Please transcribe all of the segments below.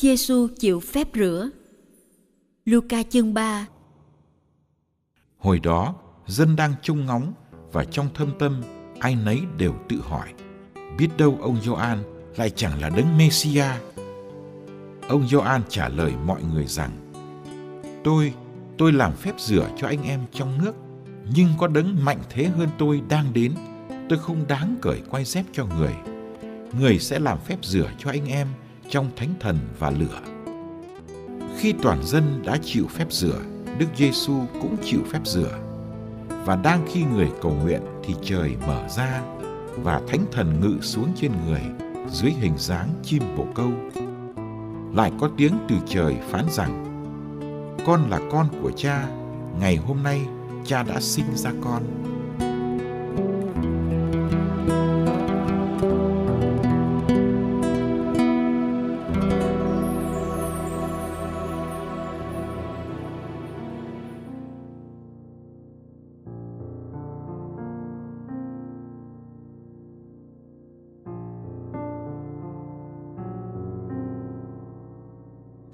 Giêsu chịu phép rửa. Luca chương 3 Hồi đó, dân đang trông ngóng và trong thâm tâm ai nấy đều tự hỏi biết đâu ông Gioan lại chẳng là đấng Messia. Ông Gioan trả lời mọi người rằng Tôi, tôi làm phép rửa cho anh em trong nước nhưng có đấng mạnh thế hơn tôi đang đến tôi không đáng cởi quay dép cho người người sẽ làm phép rửa cho anh em trong thánh thần và lửa. Khi toàn dân đã chịu phép rửa, Đức Giêsu cũng chịu phép rửa. Và đang khi người cầu nguyện thì trời mở ra và thánh thần ngự xuống trên người dưới hình dáng chim bồ câu. Lại có tiếng từ trời phán rằng: Con là con của cha, ngày hôm nay cha đã sinh ra con.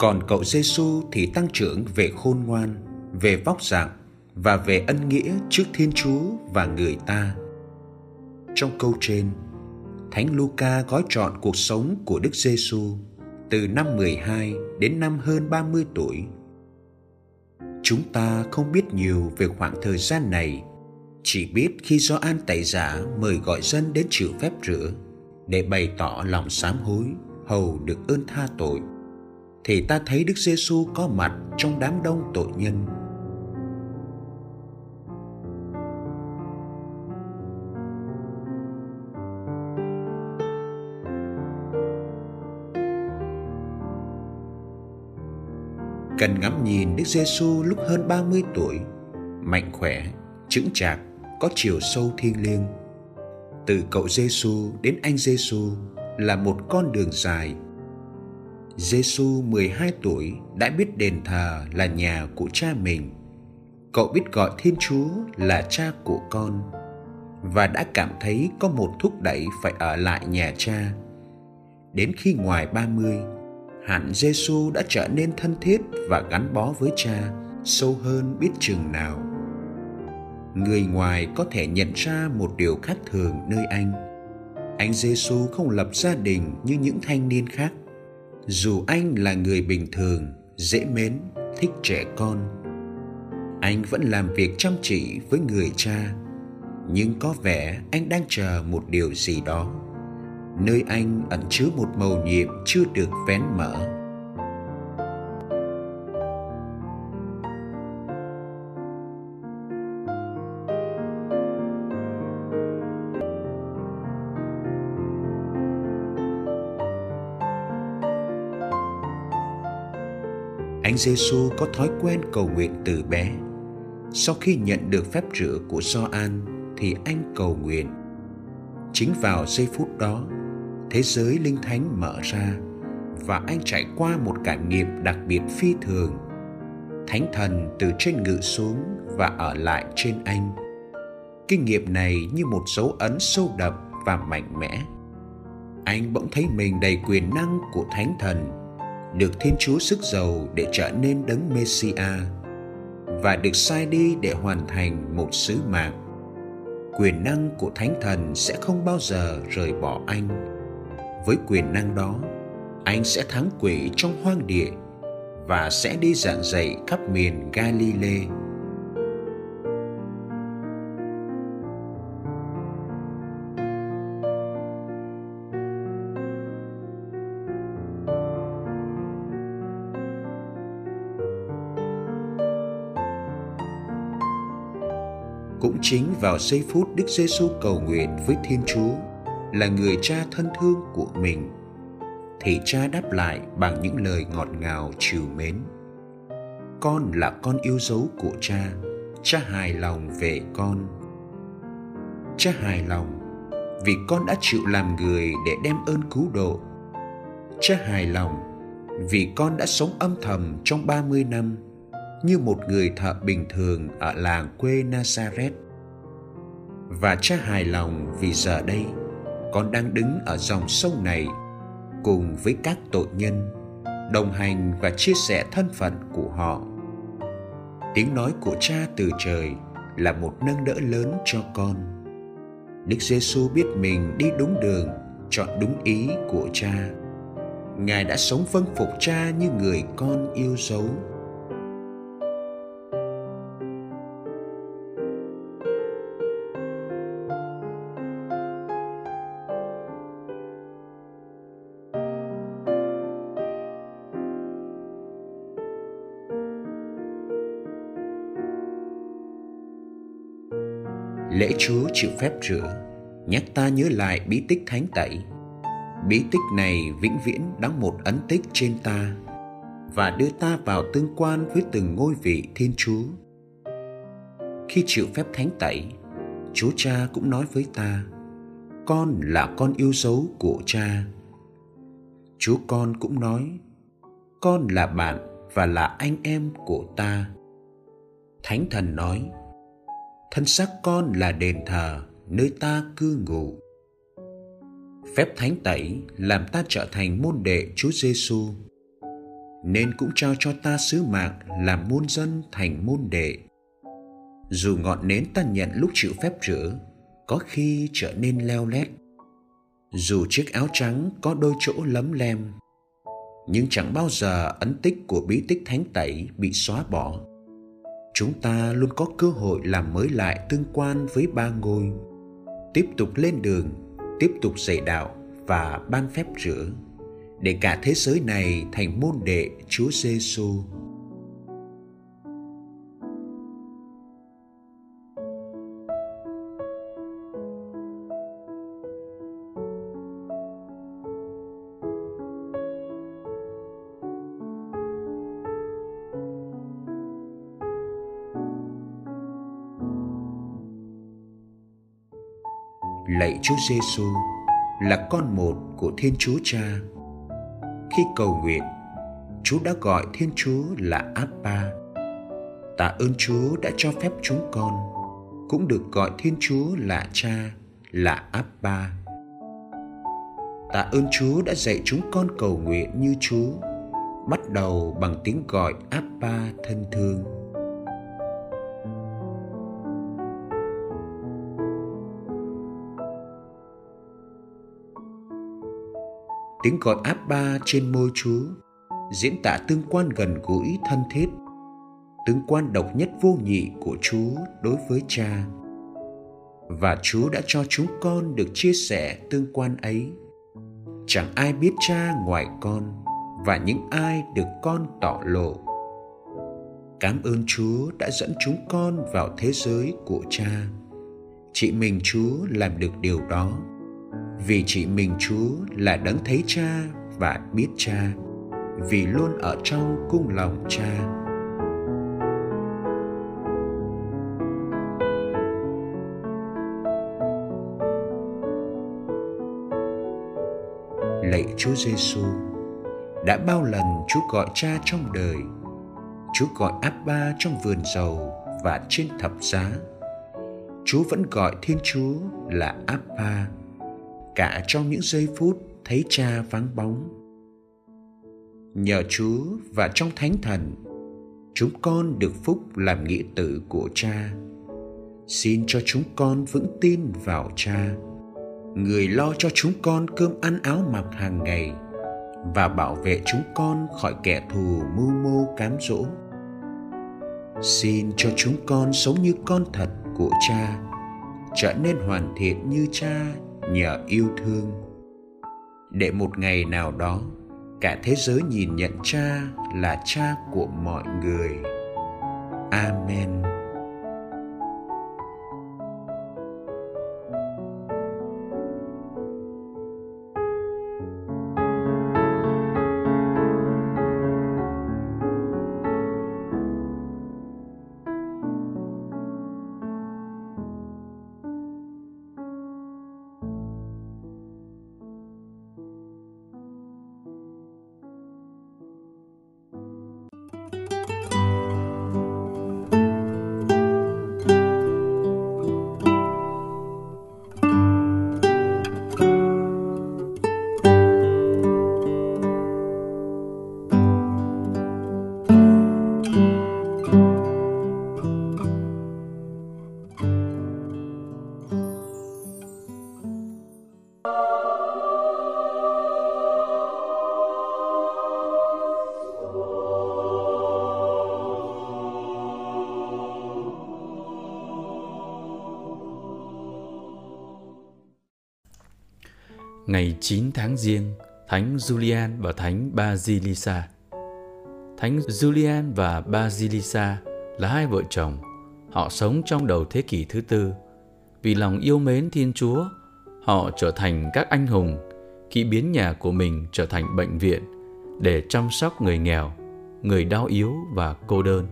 Còn cậu Giêsu thì tăng trưởng về khôn ngoan, về vóc dạng và về ân nghĩa trước Thiên Chúa và người ta. Trong câu trên, Thánh Luca gói trọn cuộc sống của Đức Giêsu từ năm 12 đến năm hơn 30 tuổi. Chúng ta không biết nhiều về khoảng thời gian này, chỉ biết khi do An Tẩy Giả mời gọi dân đến chịu phép rửa để bày tỏ lòng sám hối, hầu được ơn tha tội thì ta thấy Đức Giêsu có mặt trong đám đông tội nhân. Cần ngắm nhìn Đức Giêsu lúc hơn 30 tuổi, mạnh khỏe, chững chạc, có chiều sâu thiêng liêng. Từ cậu Giêsu đến anh Giêsu là một con đường dài Giêsu 12 tuổi đã biết đền thờ là nhà của cha mình. Cậu biết gọi Thiên Chúa là cha của con và đã cảm thấy có một thúc đẩy phải ở lại nhà cha. Đến khi ngoài 30, hẳn Giêsu đã trở nên thân thiết và gắn bó với cha sâu hơn biết chừng nào. Người ngoài có thể nhận ra một điều khác thường nơi anh. Anh Giêsu không lập gia đình như những thanh niên khác dù anh là người bình thường, dễ mến, thích trẻ con, anh vẫn làm việc chăm chỉ với người cha. Nhưng có vẻ anh đang chờ một điều gì đó. Nơi anh ẩn chứa một mầu nhiệm chưa được vén mở. Thánh Giêsu có thói quen cầu nguyện từ bé. Sau khi nhận được phép rửa của Gioan thì anh cầu nguyện. Chính vào giây phút đó, thế giới linh thánh mở ra và anh trải qua một cảm nghiệm đặc biệt phi thường. Thánh thần từ trên ngự xuống và ở lại trên anh. Kinh nghiệm này như một dấu ấn sâu đậm và mạnh mẽ. Anh bỗng thấy mình đầy quyền năng của Thánh thần được Thiên Chúa sức giàu để trở nên đấng Messia và được sai đi để hoàn thành một sứ mạng. Quyền năng của Thánh Thần sẽ không bao giờ rời bỏ anh. Với quyền năng đó, anh sẽ thắng quỷ trong hoang địa và sẽ đi giảng dạy khắp miền Galilee. Cũng chính vào giây phút Đức Giêsu cầu nguyện với Thiên Chúa, là người cha thân thương của mình, thì cha đáp lại bằng những lời ngọt ngào trìu mến. Con là con yêu dấu của cha cha hài lòng về con. Cha hài lòng vì con đã chịu làm người để đem ơn cứu độ. Cha hài lòng vì con đã sống âm thầm trong 30 năm như một người thợ bình thường ở làng quê Nazareth. Và cha hài lòng vì giờ đây, con đang đứng ở dòng sông này cùng với các tội nhân, đồng hành và chia sẻ thân phận của họ. Tiếng nói của cha từ trời là một nâng đỡ lớn cho con. Đức giêsu biết mình đi đúng đường, chọn đúng ý của cha. Ngài đã sống vâng phục cha như người con yêu dấu. Lễ Chúa chịu phép rửa, nhắc ta nhớ lại bí tích thánh tẩy. Bí tích này vĩnh viễn đóng một ấn tích trên ta và đưa ta vào tương quan với từng ngôi vị Thiên Chúa. Khi chịu phép thánh tẩy, Chúa Cha cũng nói với ta, con là con yêu dấu của Cha. Chúa con cũng nói, con là bạn và là anh em của ta. Thánh thần nói, thân xác con là đền thờ, nơi ta cư ngụ. Phép thánh tẩy làm ta trở thành môn đệ Chúa Giêsu nên cũng trao cho ta sứ mạng làm môn dân thành môn đệ. Dù ngọn nến ta nhận lúc chịu phép rửa, có khi trở nên leo lét. Dù chiếc áo trắng có đôi chỗ lấm lem, nhưng chẳng bao giờ ấn tích của bí tích thánh tẩy bị xóa bỏ chúng ta luôn có cơ hội làm mới lại tương quan với ba ngôi tiếp tục lên đường, tiếp tục dạy đạo và ban phép rửa, để cả thế giới này thành môn đệ Chúa Giêsu. Lạy Chúa Giêsu là con một của Thiên Chúa Cha. Khi cầu nguyện, Chúa đã gọi Thiên Chúa là Abba. Tạ ơn Chúa đã cho phép chúng con cũng được gọi Thiên Chúa là Cha, là Abba. Tạ ơn Chúa đã dạy chúng con cầu nguyện như Chúa, bắt đầu bằng tiếng gọi Abba thân thương. Tiếng gọi áp ba trên môi Chúa diễn tả tương quan gần gũi thân thiết, tương quan độc nhất vô nhị của Chúa đối với Cha. Và Chúa đã cho chúng con được chia sẻ tương quan ấy. Chẳng ai biết Cha ngoài con và những ai được con tỏ lộ. Cảm ơn Chúa đã dẫn chúng con vào thế giới của Cha. chị mình Chúa làm được điều đó vì chỉ mình Chúa là đấng thấy cha và biết cha, vì luôn ở trong cung lòng cha. Lạy Chúa Giêsu đã bao lần Chúa gọi cha trong đời. Chúa gọi Abba trong vườn dầu và trên thập giá. Chúa vẫn gọi Thiên Chúa là Abba cả trong những giây phút thấy cha vắng bóng. Nhờ chúa và trong thánh thần, chúng con được phúc làm nghĩa tử của cha. Xin cho chúng con vững tin vào cha, người lo cho chúng con cơm ăn áo mặc hàng ngày và bảo vệ chúng con khỏi kẻ thù mưu mô cám dỗ. Xin cho chúng con sống như con thật của cha, trở nên hoàn thiện như cha nhờ yêu thương. Để một ngày nào đó, cả thế giới nhìn nhận cha là cha của mọi người. Amen. Ngày 9 tháng Giêng, Thánh Julian và Thánh Basilisa. Thánh Julian và Basilisa là hai vợ chồng. Họ sống trong đầu thế kỷ thứ tư. Vì lòng yêu mến Thiên Chúa, họ trở thành các anh hùng khi biến nhà của mình trở thành bệnh viện để chăm sóc người nghèo, người đau yếu và cô đơn.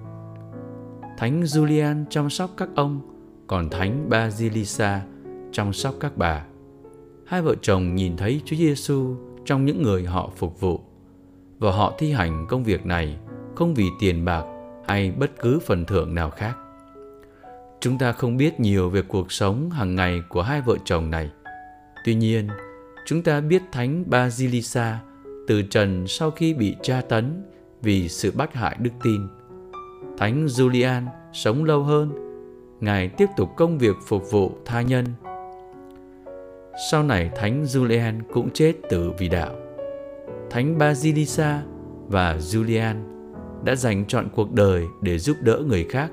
Thánh Julian chăm sóc các ông, còn Thánh Basilisa chăm sóc các bà hai vợ chồng nhìn thấy Chúa Giêsu trong những người họ phục vụ và họ thi hành công việc này không vì tiền bạc hay bất cứ phần thưởng nào khác. Chúng ta không biết nhiều về cuộc sống hàng ngày của hai vợ chồng này. Tuy nhiên, chúng ta biết Thánh Basilisa từ trần sau khi bị tra tấn vì sự bắt hại đức tin. Thánh Julian sống lâu hơn, Ngài tiếp tục công việc phục vụ tha nhân sau này Thánh Julian cũng chết tử vì đạo. Thánh Basilisa và Julian đã dành trọn cuộc đời để giúp đỡ người khác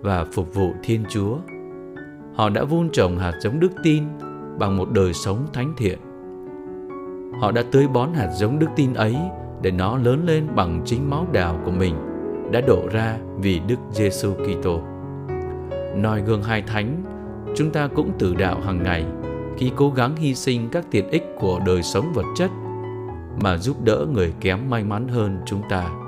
và phục vụ Thiên Chúa. Họ đã vun trồng hạt giống đức tin bằng một đời sống thánh thiện. Họ đã tưới bón hạt giống đức tin ấy để nó lớn lên bằng chính máu đào của mình đã đổ ra vì Đức Giêsu Kitô. Noi gương hai thánh, chúng ta cũng tự đạo hàng ngày khi cố gắng hy sinh các tiện ích của đời sống vật chất mà giúp đỡ người kém may mắn hơn chúng ta.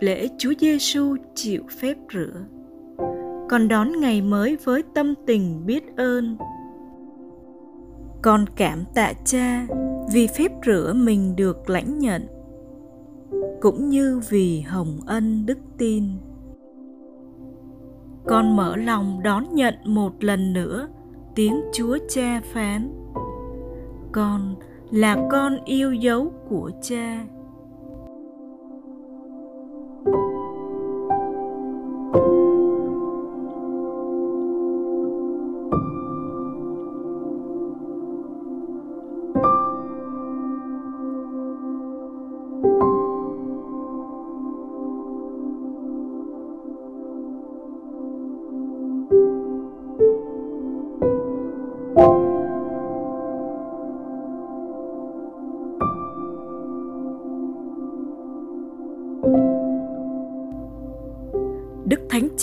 lễ Chúa Giêsu chịu phép rửa. Con đón ngày mới với tâm tình biết ơn. Con cảm tạ Cha vì phép rửa mình được lãnh nhận, cũng như vì hồng ân đức tin. Con mở lòng đón nhận một lần nữa tiếng Chúa Cha phán: Con là con yêu dấu của Cha.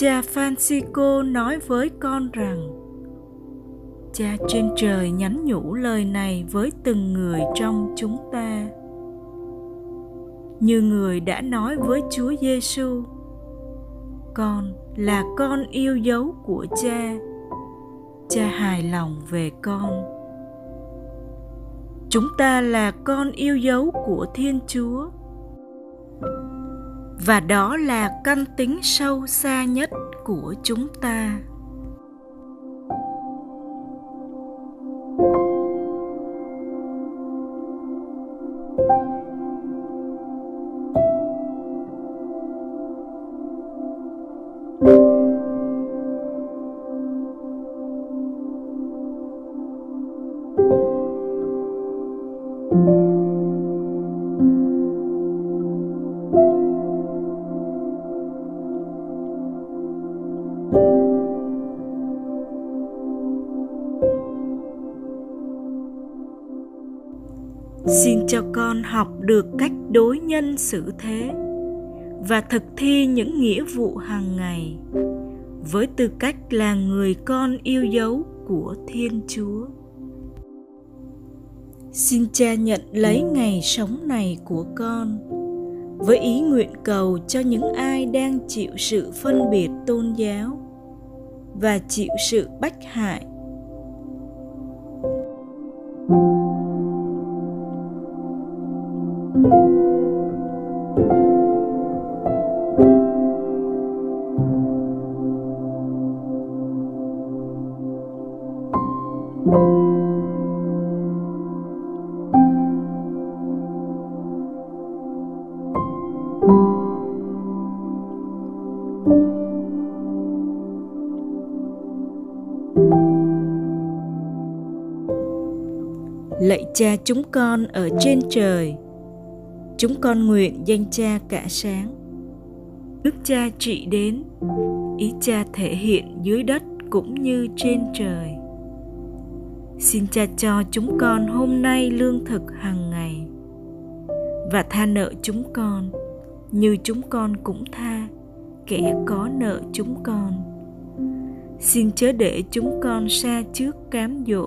Cha Francisco nói với con rằng Cha trên trời nhắn nhủ lời này với từng người trong chúng ta. Như người đã nói với Chúa Giêsu, con là con yêu dấu của cha. Cha hài lòng về con. Chúng ta là con yêu dấu của Thiên Chúa và đó là căn tính sâu xa nhất của chúng ta. Xin cho con học được cách đối nhân xử thế và thực thi những nghĩa vụ hàng ngày với tư cách là người con yêu dấu của thiên chúa. Xin cha nhận lấy ngày sống này của con với ý nguyện cầu cho những ai đang chịu sự phân biệt tôn giáo và chịu sự bách hại cha chúng con ở trên trời. Chúng con nguyện danh cha cả sáng. Đức cha trị đến, ý cha thể hiện dưới đất cũng như trên trời. Xin cha cho chúng con hôm nay lương thực hàng ngày và tha nợ chúng con như chúng con cũng tha kẻ có nợ chúng con. Xin chớ để chúng con xa trước cám dỗ